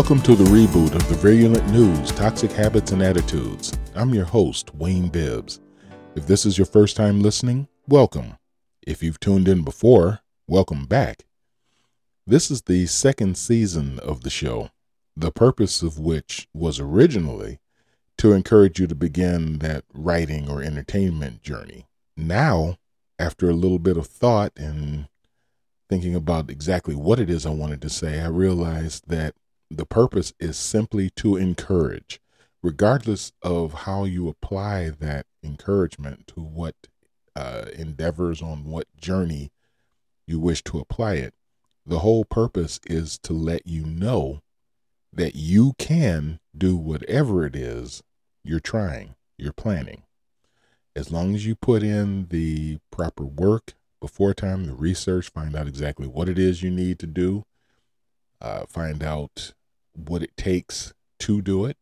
Welcome to the reboot of the Virulent News Toxic Habits and Attitudes. I'm your host, Wayne Bibbs. If this is your first time listening, welcome. If you've tuned in before, welcome back. This is the second season of the show, the purpose of which was originally to encourage you to begin that writing or entertainment journey. Now, after a little bit of thought and thinking about exactly what it is I wanted to say, I realized that the purpose is simply to encourage, regardless of how you apply that encouragement to what uh, endeavors on what journey you wish to apply it. The whole purpose is to let you know that you can do whatever it is you're trying, you're planning. As long as you put in the proper work before time, the research, find out exactly what it is you need to do, uh, find out what it takes to do it.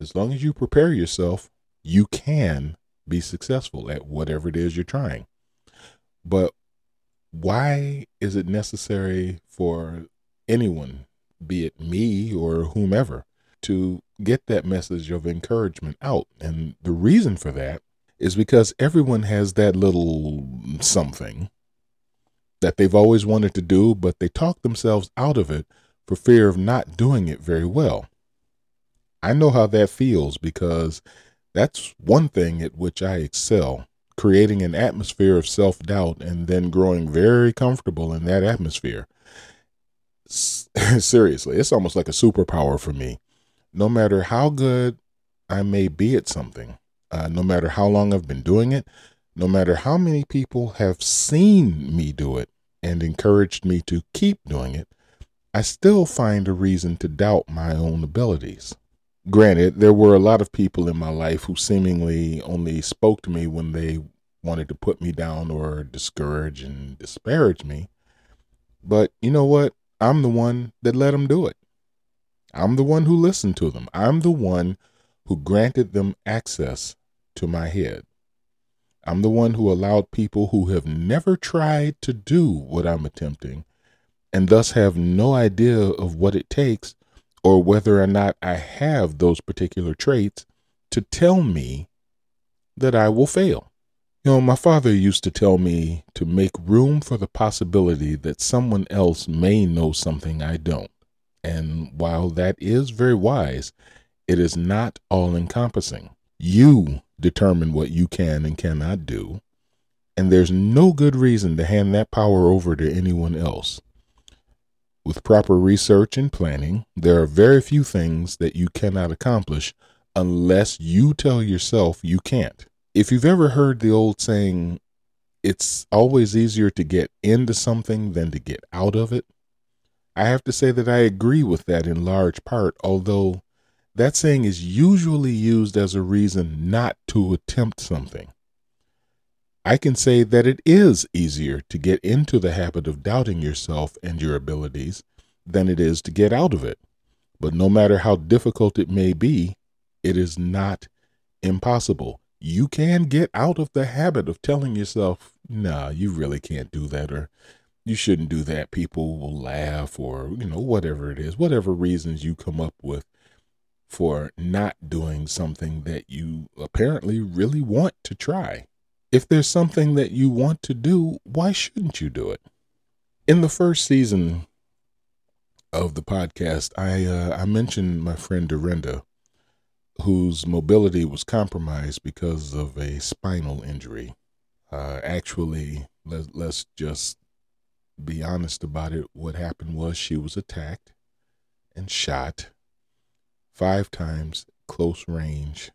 As long as you prepare yourself, you can be successful at whatever it is you're trying. But why is it necessary for anyone, be it me or whomever, to get that message of encouragement out? And the reason for that is because everyone has that little something that they've always wanted to do, but they talk themselves out of it for fear of not doing it very well. I know how that feels because that's one thing at which I excel creating an atmosphere of self doubt and then growing very comfortable in that atmosphere. Seriously, it's almost like a superpower for me. No matter how good I may be at something, uh, no matter how long I've been doing it, no matter how many people have seen me do it and encouraged me to keep doing it, I still find a reason to doubt my own abilities. Granted, there were a lot of people in my life who seemingly only spoke to me when they wanted to put me down or discourage and disparage me. But you know what? I'm the one that let them do it. I'm the one who listened to them. I'm the one who granted them access to my head. I'm the one who allowed people who have never tried to do what I'm attempting and thus have no idea of what it takes or whether or not I have those particular traits to tell me that I will fail. You know, my father used to tell me to make room for the possibility that someone else may know something I don't. And while that is very wise, it is not all encompassing. You determine what you can and cannot do, and there's no good reason to hand that power over to anyone else. With proper research and planning, there are very few things that you cannot accomplish unless you tell yourself you can't. If you've ever heard the old saying, it's always easier to get into something than to get out of it, I have to say that I agree with that in large part, although that saying is usually used as a reason not to attempt something. I can say that it is easier to get into the habit of doubting yourself and your abilities than it is to get out of it. But no matter how difficult it may be, it is not impossible. You can get out of the habit of telling yourself, nah, you really can't do that, or you shouldn't do that. People will laugh, or, you know, whatever it is, whatever reasons you come up with for not doing something that you apparently really want to try. If there's something that you want to do, why shouldn't you do it? In the first season of the podcast, I uh, I mentioned my friend Dorinda, whose mobility was compromised because of a spinal injury. Uh, actually, let, let's just be honest about it. What happened was she was attacked and shot five times, close range,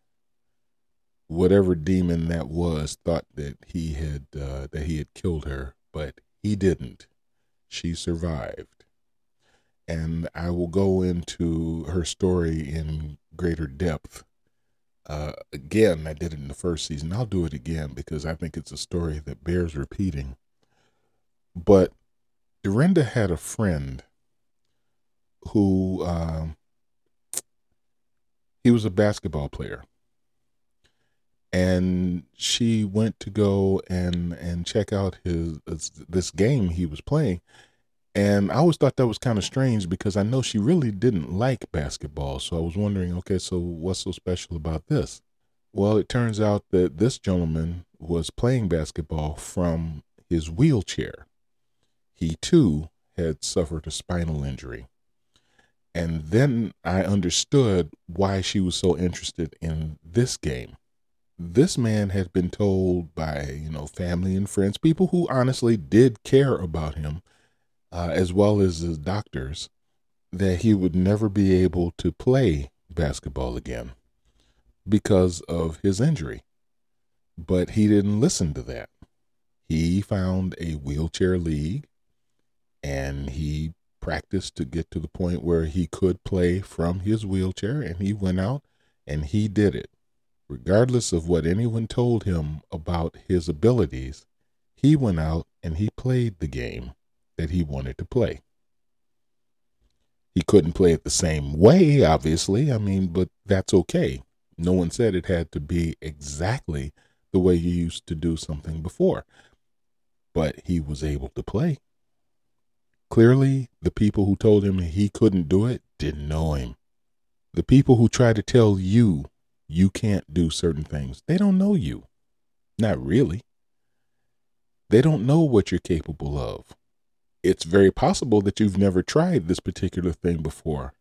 whatever demon that was thought that he had uh, that he had killed her, but he didn't. She survived. And I will go into her story in greater depth. Uh, again, I did it in the first season. I'll do it again because I think it's a story that bears repeating. But Dorinda had a friend who um, he was a basketball player and she went to go and and check out his this game he was playing And I always thought that was kind of strange because I know she really didn't like basketball. So I was wondering, okay, so what's so special about this? Well, it turns out that this gentleman was playing basketball from his wheelchair. He too had suffered a spinal injury. And then I understood why she was so interested in this game. This man had been told by, you know, family and friends, people who honestly did care about him, uh, as well as his doctors, that he would never be able to play basketball again because of his injury. But he didn't listen to that. He found a wheelchair league and he practiced to get to the point where he could play from his wheelchair and he went out and he did it. Regardless of what anyone told him about his abilities, he went out and he played the game that he wanted to play. He couldn't play it the same way, obviously. I mean, but that's okay. No one said it had to be exactly the way you used to do something before. But he was able to play. Clearly, the people who told him he couldn't do it didn't know him. The people who try to tell you you can't do certain things, they don't know you. Not really. They don't know what you're capable of. It's very possible that you've never tried this particular thing before.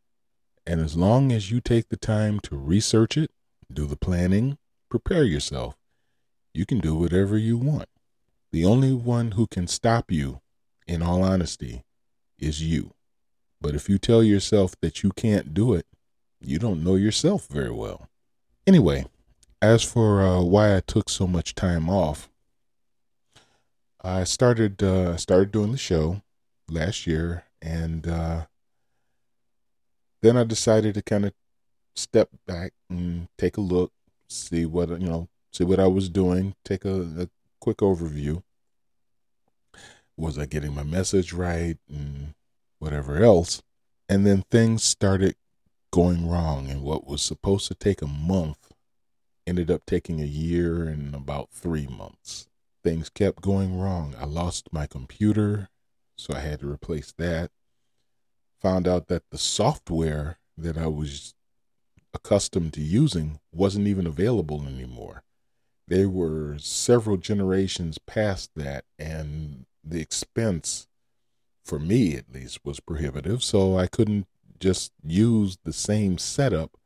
And as long as you take the time to research it, do the planning, prepare yourself, you can do whatever you want. The only one who can stop you, in all honesty, is you. But if you tell yourself that you can't do it, you don't know yourself very well. Anyway, as for uh, why I took so much time off, I started uh, started doing the show last year, and uh, then I decided to kind of step back and take a look, see what you know, see what I was doing, take a, a quick overview. Was I getting my message right, and whatever else. And then things started going wrong, and what was supposed to take a month ended up taking a year and about three months. Things kept going wrong. I lost my computer, so I had to replace that. Found out that the software that I was accustomed to using wasn't even available anymore. They were several generations past that, and the expense for me at least, was prohibitive. So I couldn't just use the same setup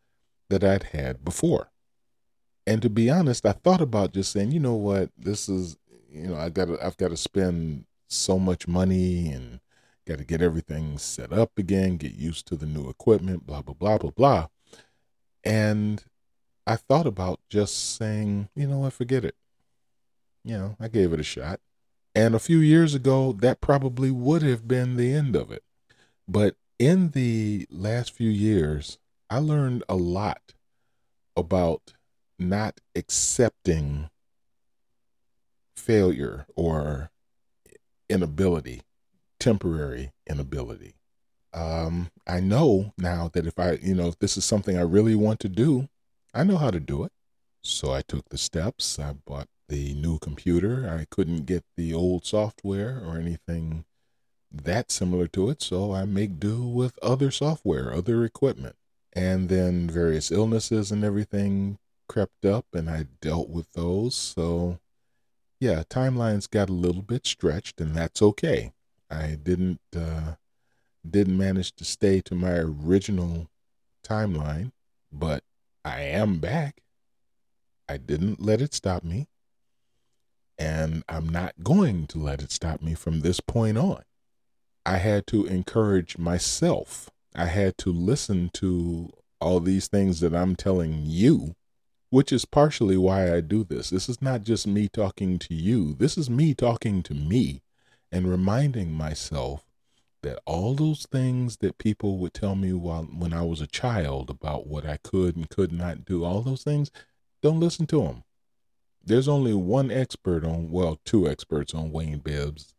that I'd had before. And to be honest, I thought about just saying, you know what, this is, you know, I got to, I've got to spend so much money and got to get everything set up again, get used to the new equipment, blah blah blah blah blah. And I thought about just saying, you know what, forget it. You know, I gave it a shot. And a few years ago, that probably would have been the end of it. But in the last few years, I learned a lot about not accepting failure or inability, temporary inability. Um, I know now that if I, you know, if this is something I really want to do, I know how to do it. So I took the steps. I bought the new computer. I couldn't get the old software or anything that similar to it, so I make do with other software, other equipment. And then various illnesses and everything crept up, and I dealt with those. So, yeah, timelines got a little bit stretched, and that's okay. I didn't uh, didn't manage to stay to my original timeline, but I am back. I didn't let it stop me. And I'm not going to let it stop me from this point on. I had to encourage myself. I had to listen to all these things that I'm telling you, which is partially why I do this. This is not just me talking to you, this is me talking to me and reminding myself that all those things that people would tell me while when I was a child about what I could and could not do, all those things, don't listen to them there's only one expert on, well, two experts on Wayne Bibbs,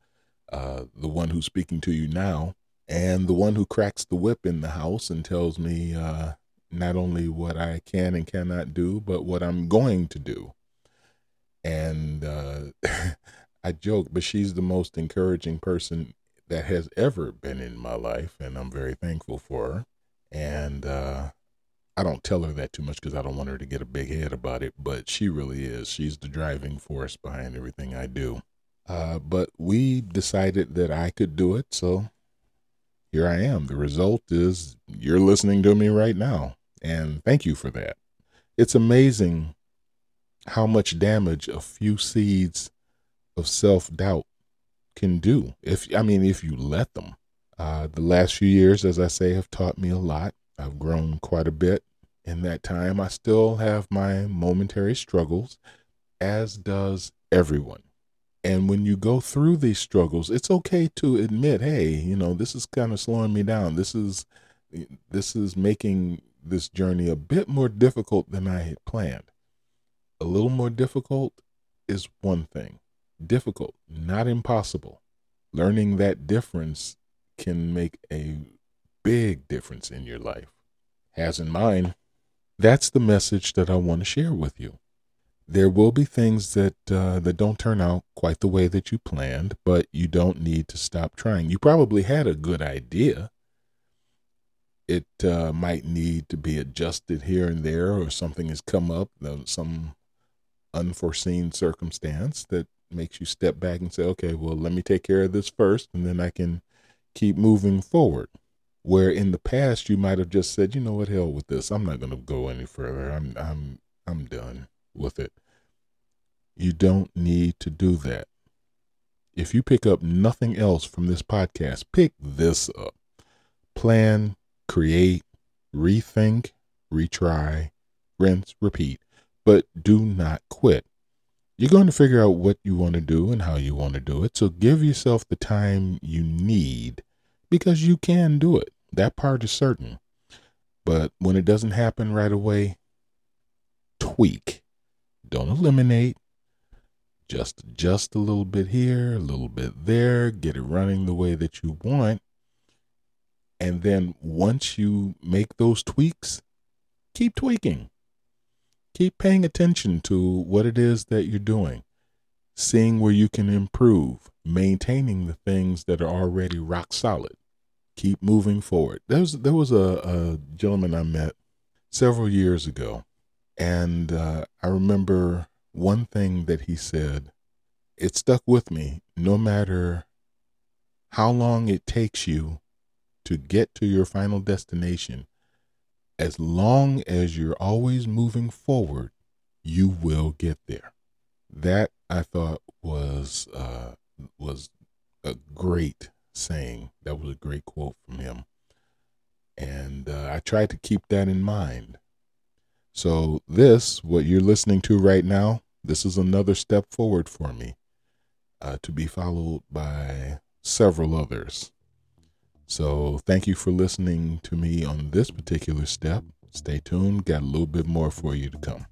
uh, the one who's speaking to you now, and the one who cracks the whip in the house and tells me uh, not only what I can and cannot do, but what I'm going to do. And uh, I joke, but she's the most encouraging person that has ever been in my life, and I'm very thankful for her. And uh, I don't tell her that too much because I don't want her to get a big head about it, but she really is. She's the driving force behind everything I do. Uh, but we decided that I could do it, so here I am. The result is you're listening to me right now, and thank you for that. It's amazing how much damage a few seeds of self doubt can do. If I mean, if you let them. Uh, the last few years, as I say, have taught me a lot. I've grown quite a bit in that time. I still have my momentary struggles, as does everyone. And when you go through these struggles, it's okay to admit, hey, you know, this is kind of slowing me down. This is this is making this journey a bit more difficult than I had planned. A little more difficult is one thing. Difficult, not impossible. Learning that difference can make a big difference in your life. Has in mine. That's the message that I want to share with you. There will be things that uh, that don't turn out quite the way that you planned, but you don't need to stop trying. You probably had a good idea. It uh, might need to be adjusted here and there, or something has come up, some unforeseen circumstance that makes you step back and say, okay, well, let me take care of this first, and then I can keep moving forward. Where in the past you might have just said, you know what, hell with this. I'm not going to go any further. I'm I'm I'm done with it. You don't need to do that. If you pick up nothing else from this podcast, pick this up. Plan, create, rethink, retry, rinse, repeat, but do not quit. You're going to figure out what you want to do and how you want to do it. So give yourself the time you need because you can do it. That part is certain. But when it doesn't happen right away, tweak. Don't eliminate. Just adjust a little bit here, a little bit there, get it running the way that you want. And then once you make those tweaks, keep tweaking. Keep paying attention to what it is that you're doing, seeing where you can improve, maintaining the things that are already rock solid keep moving forward. There was there was a, a gentleman I met several years ago, and uh, I remember one thing that he said. It stuck with me. No matter how long it takes you to get to your final destination, as long as you're always moving forward, you will get there. That I thought was uh, was a great saying. That was a great quote from him. And uh, I tried to keep that in mind. So, this, what you're listening to right now, this is another step forward for me uh, to be followed by several others. So, thank you for listening to me on this particular step. Stay tuned, got a little bit more for you to come.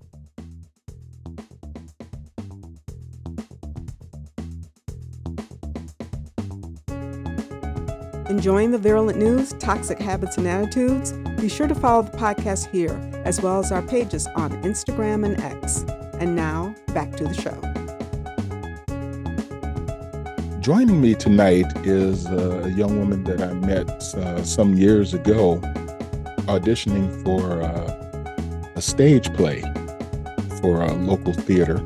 Enjoying the virulent news, toxic habits, and attitudes? Be sure to follow the podcast here, as well as our pages on Instagram and X. And now, back to the show. Joining me tonight is a young woman that I met uh, some years ago auditioning for uh, a stage play for a local theater.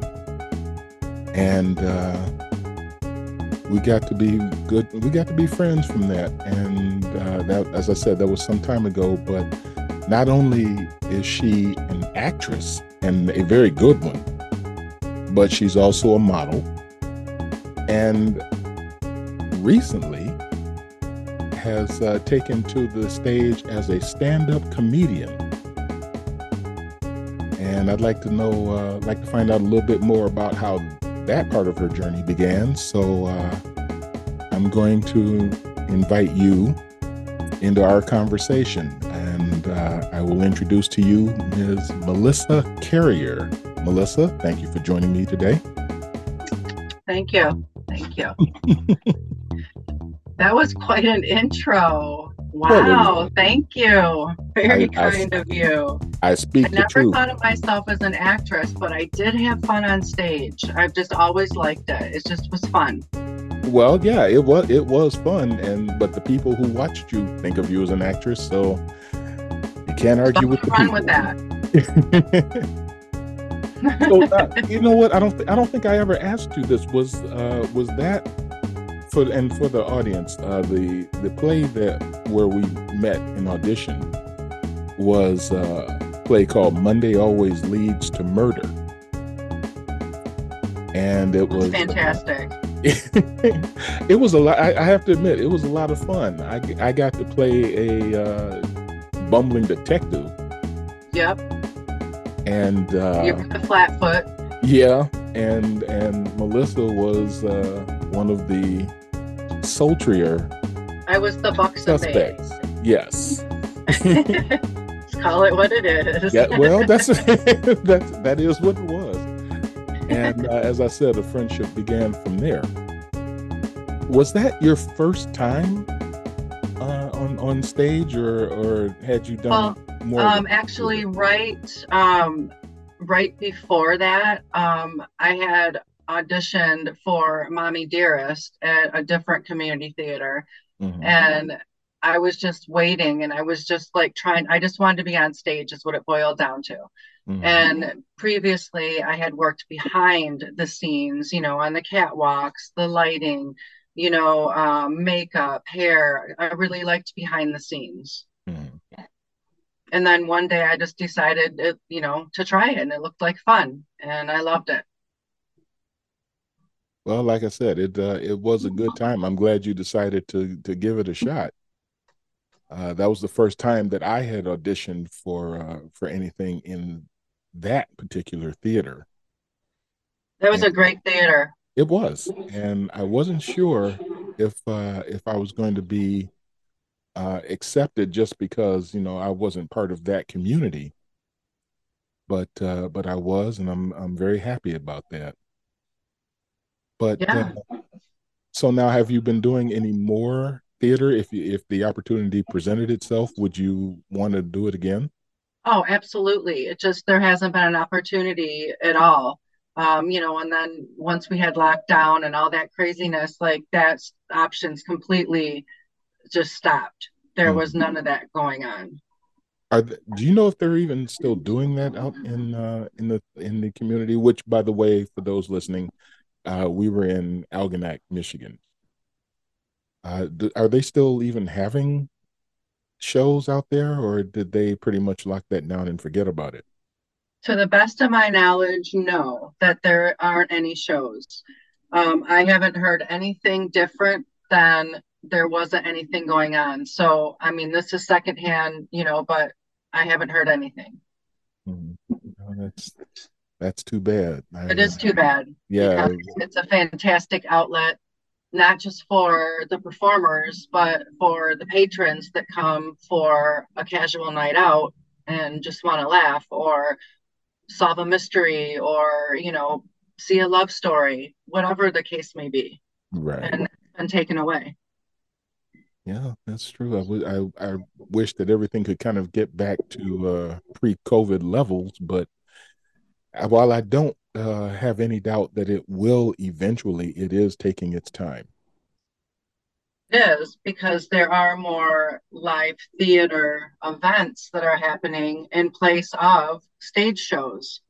And uh, we got to be good. We got to be friends from that, and uh, that, as I said, that was some time ago. But not only is she an actress and a very good one, but she's also a model, and recently has uh, taken to the stage as a stand-up comedian. And I'd like to know, uh, like to find out a little bit more about how that part of her journey began. So uh, I'm going to invite you into our conversation, and uh, I will introduce to you Ms. Melissa Carrier. Melissa, thank you for joining me today. Thank you. Thank you. that was quite an intro. Wow, thank you. Very I, kind I, of you. I speak I never thought of myself as an actress, but I did have fun on stage. I've just always liked it. It just was fun. Well, yeah, it was it was fun, and but the people who watched you think of you as an actress, so you can't argue with the run people. with that. so, uh, you know what? I don't th- I don't think I ever asked you this. Was uh, was that for and for the audience? Uh, the the play that where we met in audition was uh, a play called Monday Always Leads to Murder, and it was fantastic. it was a lot. I, I, have to admit, it was a lot of fun. I, I got to play a uh, bumbling detective. Yep. And uh, you the flat foot. Yeah, and and Melissa was uh, one of the sultrier. I was the buck suspects. Yes. Let's call it what it is. yeah. Well, that's that. That is what it was and uh, as I said, a friendship began from there. Was that your first time uh, on on stage, or or had you done well, more? Um, actually, right um, right before that, um, I had auditioned for Mommy Dearest at a different community theater, mm-hmm. and I was just waiting, and I was just like trying. I just wanted to be on stage, is what it boiled down to. Mm-hmm. And previously, I had worked behind the scenes, you know, on the catwalks, the lighting, you know, um, makeup, hair. I really liked behind the scenes. Mm-hmm. And then one day I just decided, it, you know, to try it, and it looked like fun, and I loved it. Well, like I said, it uh, it was a good time. I'm glad you decided to to give it a shot. Uh, that was the first time that I had auditioned for uh, for anything in that particular theater. That was and a great theater. It was, and I wasn't sure if uh, if I was going to be uh, accepted just because you know I wasn't part of that community. But uh, but I was, and I'm I'm very happy about that. But yeah. Uh, so now, have you been doing any more theater? If you, if the opportunity presented itself, would you want to do it again? Oh, absolutely. It just there hasn't been an opportunity at all. Um, you know, and then once we had lockdown and all that craziness, like that options completely just stopped. There mm-hmm. was none of that going on. Do you know if they're even still doing that out in uh, in the in the community? Which, by the way, for those listening, uh, we were in Algonac, Michigan. Uh, are they still even having shows out there, or did they pretty much lock that down and forget about it? To the best of my knowledge, no, that there aren't any shows. Um, I haven't heard anything different than there wasn't anything going on. So, I mean, this is secondhand, you know, but I haven't heard anything. Mm-hmm. that's that's too bad. I, it is too bad. Yeah, it's a fantastic outlet not just for the performers, but for the patrons that come for a casual night out and just want to laugh or solve a mystery or, you know, see a love story, whatever the case may be. Right. And, and taken away. Yeah, that's true. I, w- I, I wish that everything could kind of get back to uh, pre COVID levels, but while I don't uh, have any doubt that it will eventually. It is taking its time. It is because there are more live theater events that are happening in place of stage shows.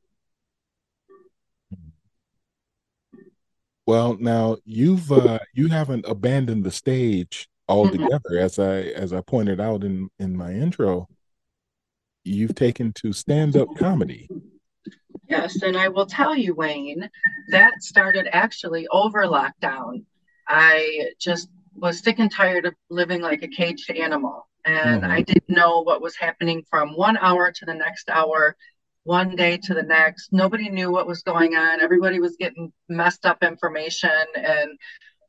Well, now you've uh, you haven't abandoned the stage altogether, mm-hmm. as I as I pointed out in in my intro. You've taken to stand up comedy. Yes, and I will tell you, Wayne, that started actually over lockdown. I just was sick and tired of living like a caged animal. And mm-hmm. I didn't know what was happening from one hour to the next hour, one day to the next. Nobody knew what was going on. Everybody was getting messed up information. And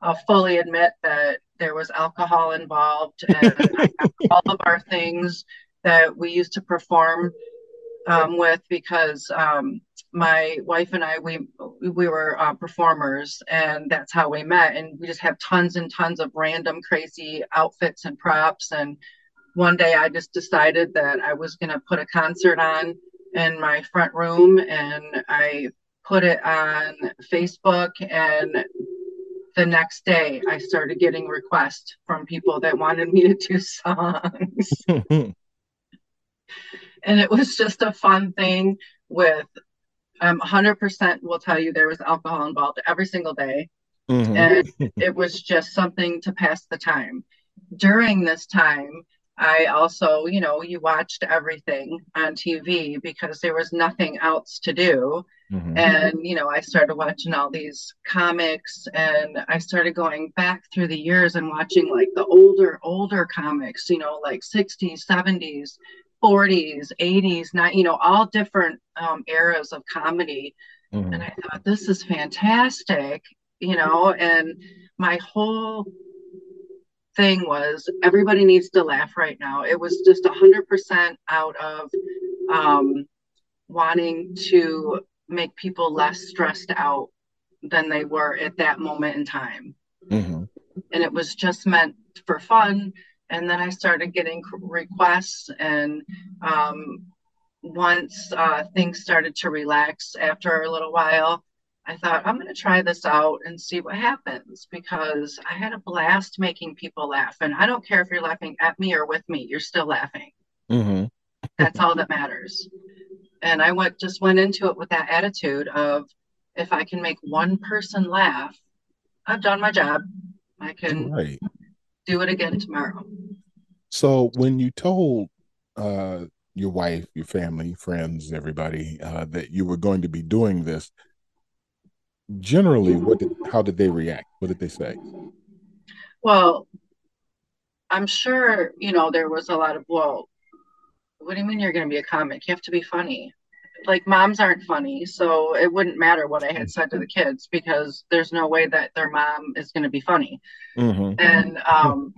I'll fully admit that there was alcohol involved and all of our things that we used to perform um, with because um, my wife and I we we were uh, performers and that's how we met and we just have tons and tons of random crazy outfits and props and one day I just decided that I was going to put a concert on in my front room and I put it on Facebook and the next day I started getting requests from people that wanted me to do songs. and it was just a fun thing with um 100% will tell you there was alcohol involved every single day. Mm-hmm. And it was just something to pass the time. During this time, I also, you know, you watched everything on TV because there was nothing else to do. Mm-hmm. And, you know, I started watching all these comics and I started going back through the years and watching like the older, older comics, you know, like 60s, 70s, 40s, 80s, not, you know, all different um, eras of comedy. Mm-hmm. And I thought, this is fantastic, you know, and my whole thing was everybody needs to laugh right now. It was just 100% out of um, wanting to make people less stressed out than they were at that moment in time. Mm-hmm. And it was just meant for fun. And then I started getting requests. And um, once uh, things started to relax after a little while, I thought, I'm going to try this out and see what happens because I had a blast making people laugh. And I don't care if you're laughing at me or with me, you're still laughing. Mm-hmm. That's all that matters. And I went just went into it with that attitude of if I can make one person laugh, I've done my job. I can right. do it again tomorrow. So when you told uh, your wife, your family, friends, everybody uh, that you were going to be doing this, generally what did how did they react? What did they say? Well i'm sure you know there was a lot of well what do you mean you're going to be a comic? You have to be funny. Like moms aren't funny so it wouldn't matter what i had said to the kids because there's no way that their mom is going to be funny. Mm-hmm. and um,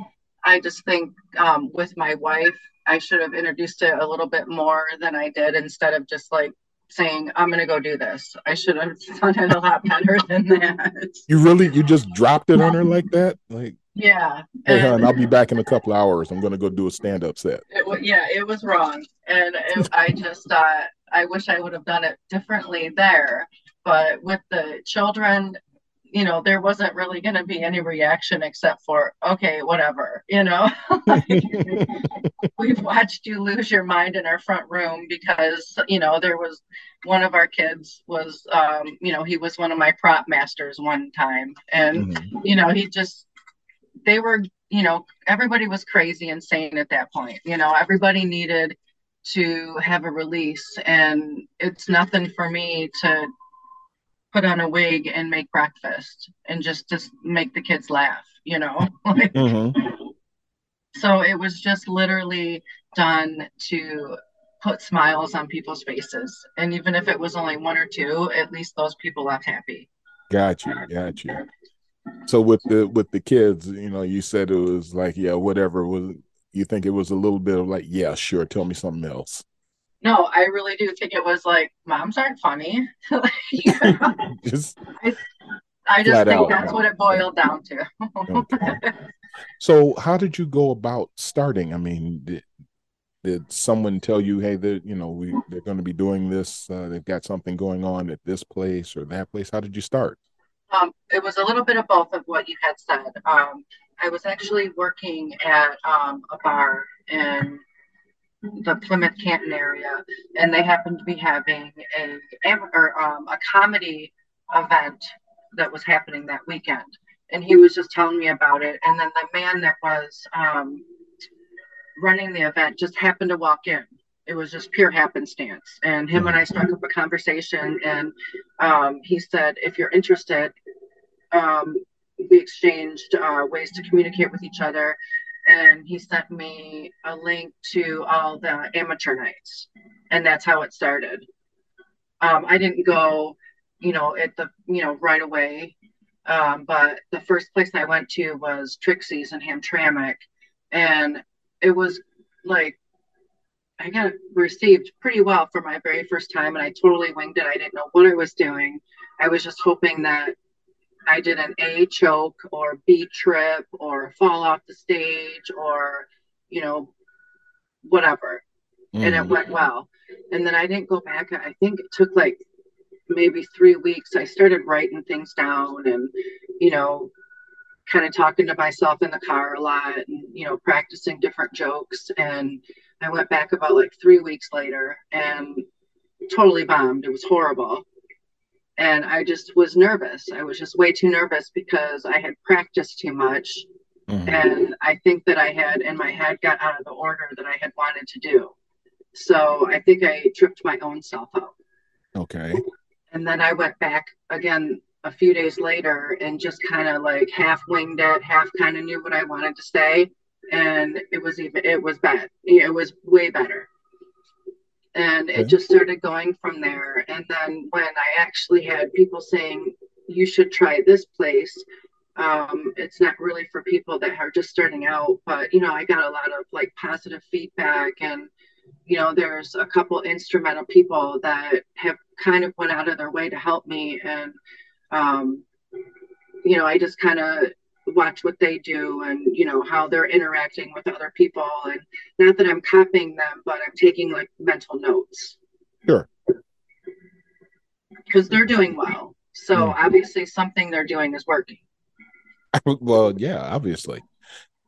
i just think um, with my wife i should have introduced it a little bit more than i did instead of just like saying i'm going to go do this. I should have done it a lot better than that. You really you just dropped it on her like that? Like yeah. hey hon i'll be back in a couple hours. I'm going to go do a stand-up set. It, yeah it was wrong. And it, i just uh i wish i would have done it differently there. But with the children you know, there wasn't really going to be any reaction except for, okay, whatever, you know. We've watched you lose your mind in our front room because, you know, there was one of our kids was, um, you know, he was one of my prop masters one time. And, mm-hmm. you know, he just, they were, you know, everybody was crazy insane at that point. You know, everybody needed to have a release. And it's nothing for me to put on a wig and make breakfast and just just make the kids laugh you know? Mm-hmm. so it was just literally done to put smiles on people's faces. And even if it was only one or two at least those people left happy. Got you got you. So with the with the kids you know you said it was like yeah whatever was you think it was a little bit of like yeah sure tell me something else no, I really do think it was like moms aren't funny. just I, I just think out. that's what it boiled down to. okay. So, how did you go about starting? I mean, did, did someone tell you, "Hey, they you know, we they're going to be doing this. Uh, they've got something going on at this place or that place." How did you start? Um, it was a little bit of both of what you had said. Um, I was actually working at um, a bar in the Plymouth Canton area, and they happened to be having a or, um, a comedy event that was happening that weekend. And he was just telling me about it. And then the man that was um, running the event just happened to walk in. It was just pure happenstance. And him and I struck up a conversation, and um, he said, "If you're interested." Um, we exchanged uh, ways to communicate with each other and he sent me a link to all the amateur nights and that's how it started. Um, i didn't go you know at the you know right away um, but the first place i went to was trixie's in hamtramck and it was like i got received pretty well for my very first time and i totally winged it. I didn't know what i was doing. I was just hoping that I did an A choke or B trip or fall off the stage or, you know, whatever. Mm. And it mm-hmm. went well. And then I didn't go back. I think it took like maybe three weeks. I started writing things down and, you know, kind of talking to myself in the car a lot and, you know, practicing different jokes. And I went back about like three weeks later and totally bombed. It was horrible. And I just was nervous. I was just way too nervous because I had practiced too much. Mm-hmm. And I think that I had in my head got out of the order that I had wanted to do. So I think I tripped my own self up. Okay. And then I went back again a few days later and just kind of like half winged it, half kind of knew what I wanted to say. And it was even, it was bad. It was way better. And it just started going from there. And then when I actually had people saying, you should try this place, um, it's not really for people that are just starting out, but you know, I got a lot of like positive feedback. And you know, there's a couple instrumental people that have kind of went out of their way to help me. And um, you know, I just kind of watch what they do and you know how they're interacting with other people. And not that i'm copying them but i'm taking like mental notes. Sure. Because they're doing well. So yeah. obviously something they're doing is working. Well yeah obviously.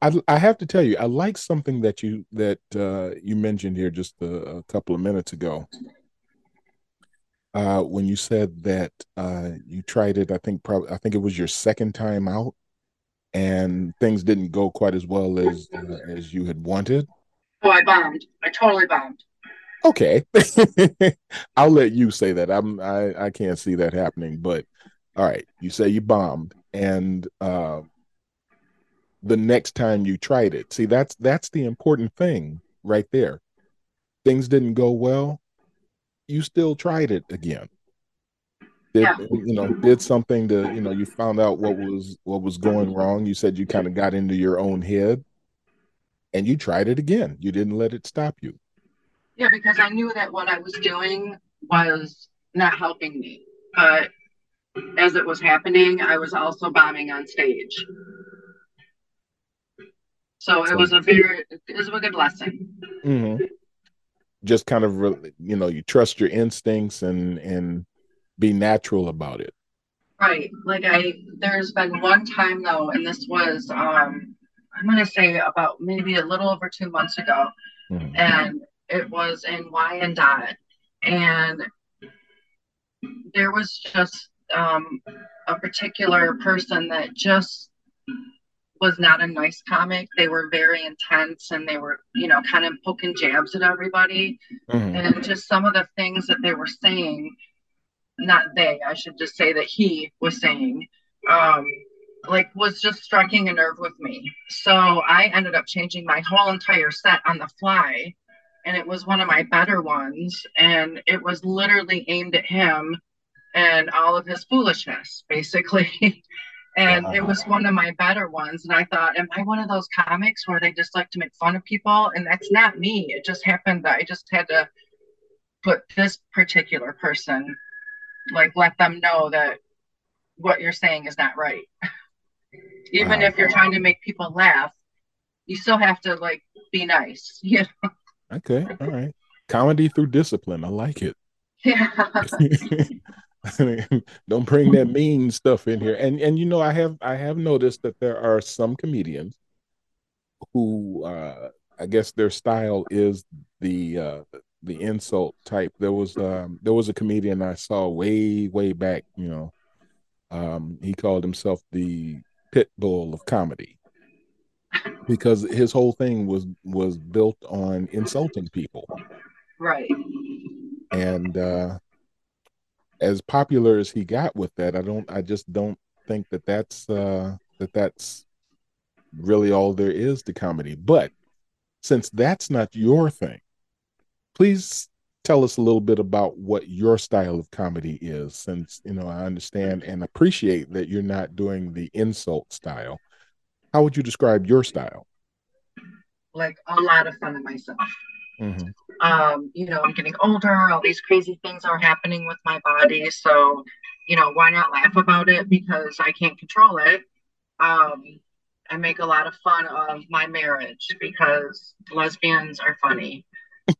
I, I have to tell you i like something that you that uh, you mentioned here just a, a couple of minutes ago. Uh, when you said that uh, you tried it. I think probably I think it was your second time out, and things didn't go quite as well as uh, as you had wanted. Oh, I bombed. I totally bombed. Okay, I'll let you say that. I'm I I can't see that happening, but all right. You say you bombed, and uh, the next time you tried it, see that's that's the important thing right there. Things didn't go well you still tried it again. Did, yeah. you know did something to you know you found out what was what was going wrong. You said you kind of got into your own head and you tried it again. You didn't let it stop you. Yeah because i knew that what i was doing was not helping me but as it was happening i was also bombing on stage. So it was a very it was a good lesson mm-hmm. Just kind of you know you trust your instincts and and be natural about it right like i there's been one time though and this was um i'm going to say about maybe a little over two months ago mm-hmm. and it was in Wyandotte and there was just um, a particular person that just was not a nice comic. They were very intense and they were, you know, kind of poking jabs at everybody. Mm-hmm. And just some of the things that they were saying, not they, I should just say that he was saying, um, like was just striking a nerve with me. So I ended up changing my whole entire set on the fly. And it was one of my better ones. And it was literally aimed at him and all of his foolishness, basically. and it was one of my better ones and i thought am i one of those comics where they just like to make fun of people and that's not me it just happened that i just had to put this particular person like let them know that what you're saying is not right. Even wow. if you're trying to make people laugh you still have to like be nice you know? Okay all right. Comedy through discipline i like it. Yeah. Don't bring that mean stuff in here. And and you know, I have I have noticed that there are some comedians who uh I guess their style is the uh the insult type. There was um there was a comedian I saw way, way back, you know. Um he called himself the pit bull of comedy. Because his whole thing was was built on insulting people. Right. And uh as popular as he got with that, I don't, I just don't think that that's uh, that that's really all there is to comedy. But since that's not your thing, please tell us a little bit about what your style of comedy is. Since you know, I understand and appreciate that you're not doing the insult style. How would you describe your style? Like a lot of fun of myself. Mm-hmm. Um, you know, I'm getting older, all these crazy things are happening with my body. So, you know, why not laugh about it because I can't control it? Um, I make a lot of fun of my marriage because lesbians are funny.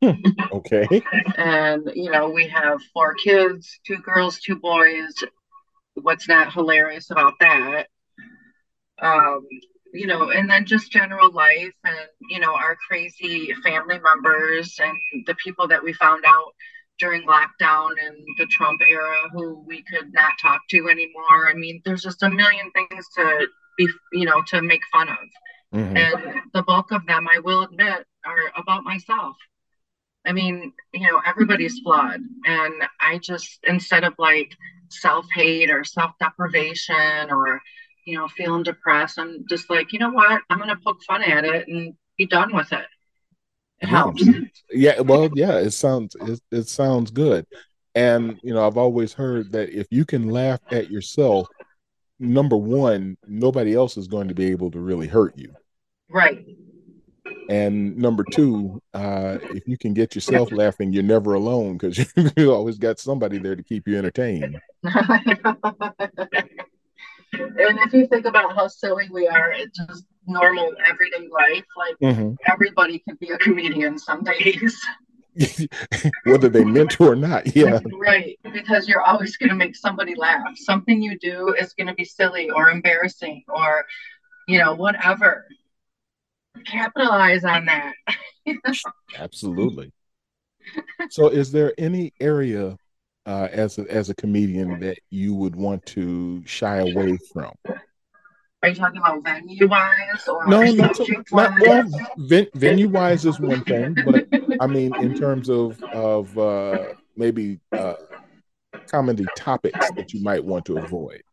okay. and, you know, we have four kids two girls, two boys. What's not hilarious about that? um, you know, and then just general life and, you know, our crazy family members and the people that we found out during lockdown and the Trump era who we could not talk to anymore. I mean, there's just a million things to be, you know, to make fun of. Mm-hmm. And the bulk of them, I will admit, are about myself. I mean, you know, everybody's flawed. And I just, instead of like self hate or self deprivation or, you know, feeling depressed, I'm just like, you know what? I'm going to poke fun at it and be done with it. It helps. Yeah. Well, yeah, it sounds, it, it sounds good. And, you know, I've always heard that if you can laugh at yourself, number one, nobody else is going to be able to really hurt you. Right. And number two, uh, if you can get yourself laughing, you're never alone because you always got somebody there to keep you entertained. and if you think about how silly we are, it's just normal everyday life. Like mm-hmm. everybody can be a comedian some days. Whether they meant to or not, yeah. Right, because you're always going to make somebody laugh. Something you do is going to be silly or embarrassing or, you know, whatever capitalize on that. Absolutely. So, is there any area uh, as a, as a comedian that you would want to shy away from? Are you talking about venue wise or no? Not, not well, ven- venue wise is one thing, but I mean in terms of of uh, maybe uh, comedy topics that you might want to avoid.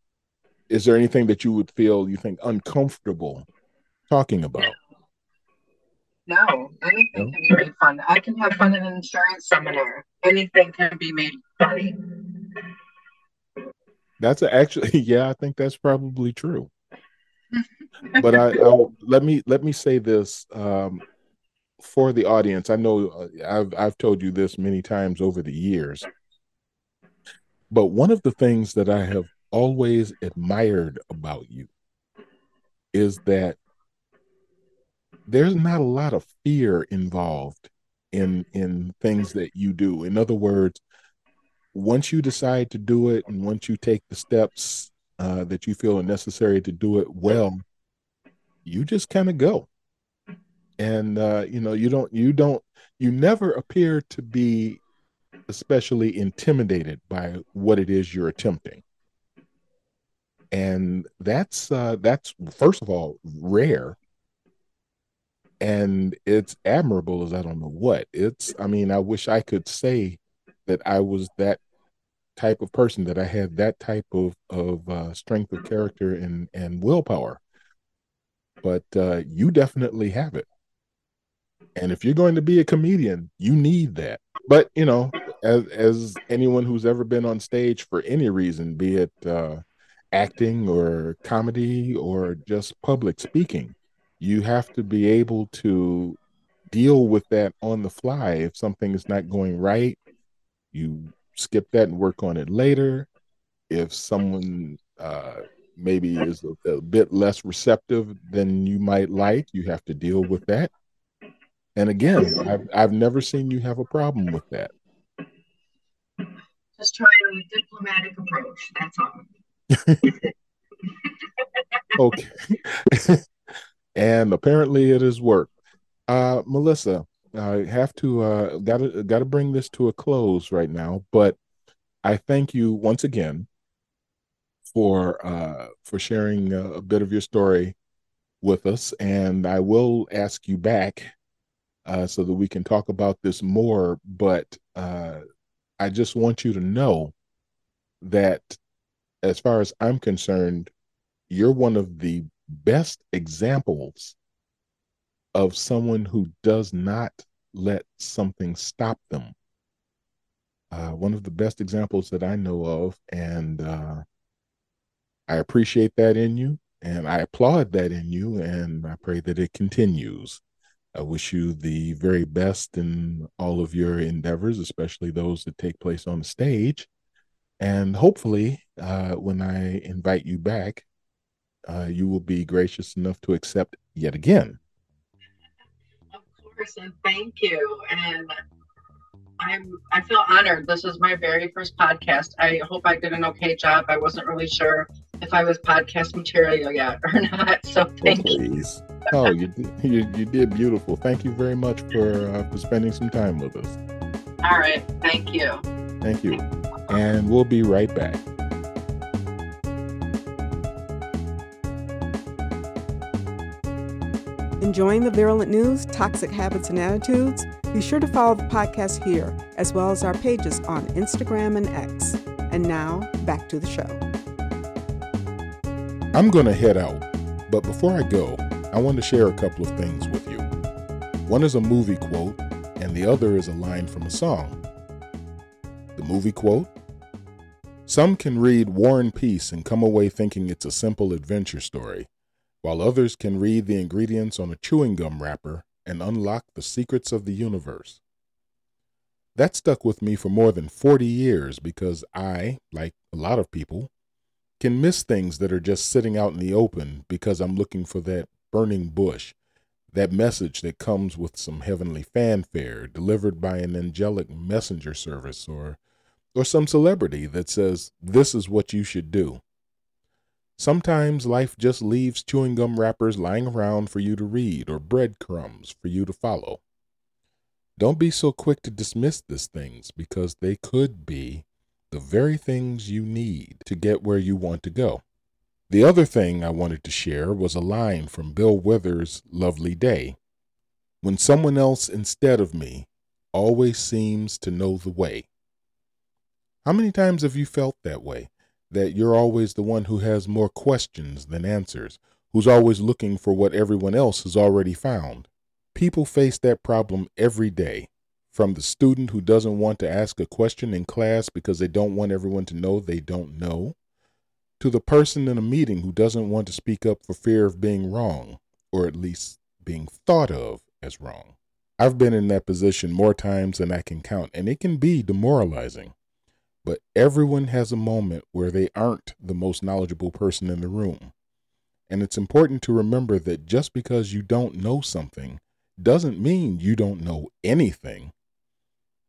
Is there anything that you would feel you think uncomfortable talking about? No, anything can be made fun. I can have fun in an insurance seminar. Anything can be made funny. That's actually, yeah, I think that's probably true. but I, I, let me let me say this um, for the audience. I know uh, I've I've told you this many times over the years, but one of the things that I have always admired about you is that there's not a lot of fear involved in in things that you do. In other words once you decide to do it and once you take the steps uh, that you feel are necessary to do it well you just kind of go. And uh, you know you don't you don't you never appear to be especially intimidated by what it is you're attempting. And that's uh, that's first of all rare and it's admirable as I don't know what. It's I mean, I wish I could say that I was that type of person that I had that type of of uh, strength of character and and willpower. But uh, you definitely have it. And if you're going to be a comedian, you need that. But you know, as as anyone who's ever been on stage for any reason, be it uh, acting or comedy or just public speaking, you have to be able to deal with that on the fly. If something is not going right, you skip that and work on it later. If someone uh, maybe is a, a, bit less receptive than you might like, you have to deal with that. And again, I've, I've never seen you have a problem with that. Just trying a diplomatic approach. That's all. okay. and apparently it has worked. Uh, Melissa, I have to uh, gotta gotta bring this to a close right now, but I thank you once again for uh, for sharing a bit of your story with us, and I will ask you back uh, so that we can talk about this more. But uh, I just want you to know that, as far as I'm concerned, you're one of the best examples of someone who does not let something stop them. Uh, one of the best examples that I know of, and uh, I appreciate that in you, and I applaud that in you, and I pray that it continues. I wish you the very best in all of your endeavors, especially those that take place on the stage. And hopefully, uh, when I invite you back, uh, you will be gracious enough to accept yet again. Of course, and thank you. And I'm I feel honored. This is my very first podcast. I hope I did an okay job. I wasn't really sure if I was podcast material yet or not. So thank oh, please. you. oh, you, you you did beautiful. Thank you very much for uh, for spending some time with us. All right. Thank you. Thank you. And we'll be right back. Enjoying the virulent news, toxic habits, and attitudes? Be sure to follow the podcast here, as well as our pages on Instagram and X. And now, back to the show. I'm going to head out, but before I go, I want to share a couple of things with you. One is a movie quote, and the other is a line from a song. The movie quote Some can read War and Peace and come away thinking it's a simple adventure story while others can read the ingredients on a chewing gum wrapper and unlock the secrets of the universe. That stuck with me for more than 40 years because I, like a lot of people, can miss things that are just sitting out in the open because I'm looking for that burning bush, that message that comes with some heavenly fanfare delivered by an angelic messenger service or or some celebrity that says this is what you should do. Sometimes life just leaves chewing gum wrappers lying around for you to read or breadcrumbs for you to follow. Don't be so quick to dismiss these things because they could be the very things you need to get where you want to go. The other thing I wanted to share was a line from Bill Withers' Lovely Day. When someone else instead of me always seems to know the way. How many times have you felt that way? That you're always the one who has more questions than answers, who's always looking for what everyone else has already found. People face that problem every day, from the student who doesn't want to ask a question in class because they don't want everyone to know they don't know, to the person in a meeting who doesn't want to speak up for fear of being wrong, or at least being thought of as wrong. I've been in that position more times than I can count, and it can be demoralizing. But everyone has a moment where they aren't the most knowledgeable person in the room. And it's important to remember that just because you don't know something doesn't mean you don't know anything.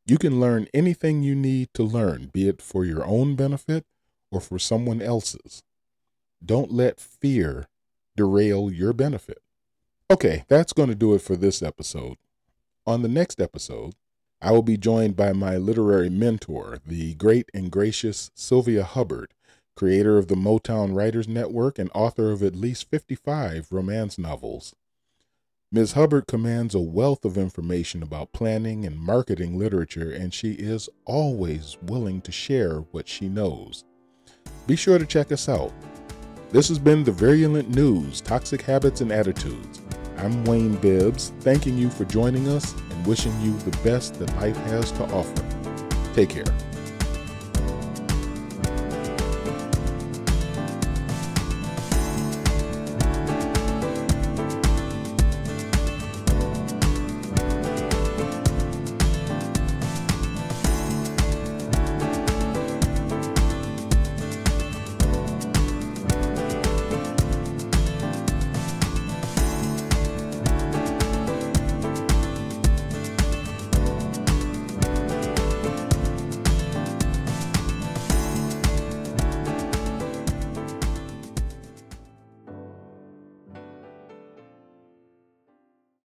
You can learn anything you need to learn, be it for your own benefit or for someone else's. Don't let fear derail your benefit. Okay, that's going to do it for this episode. On the next episode, I will be joined by my literary mentor, the great and gracious Sylvia Hubbard, creator of the Motown Writers Network and author of at least 55 romance novels. Ms. Hubbard commands a wealth of information about planning and marketing literature, and she is always willing to share what she knows. Be sure to check us out. This has been the Virulent News Toxic Habits and Attitudes. I'm Wayne Bibbs, thanking you for joining us and wishing you the best that life has to offer. Take care.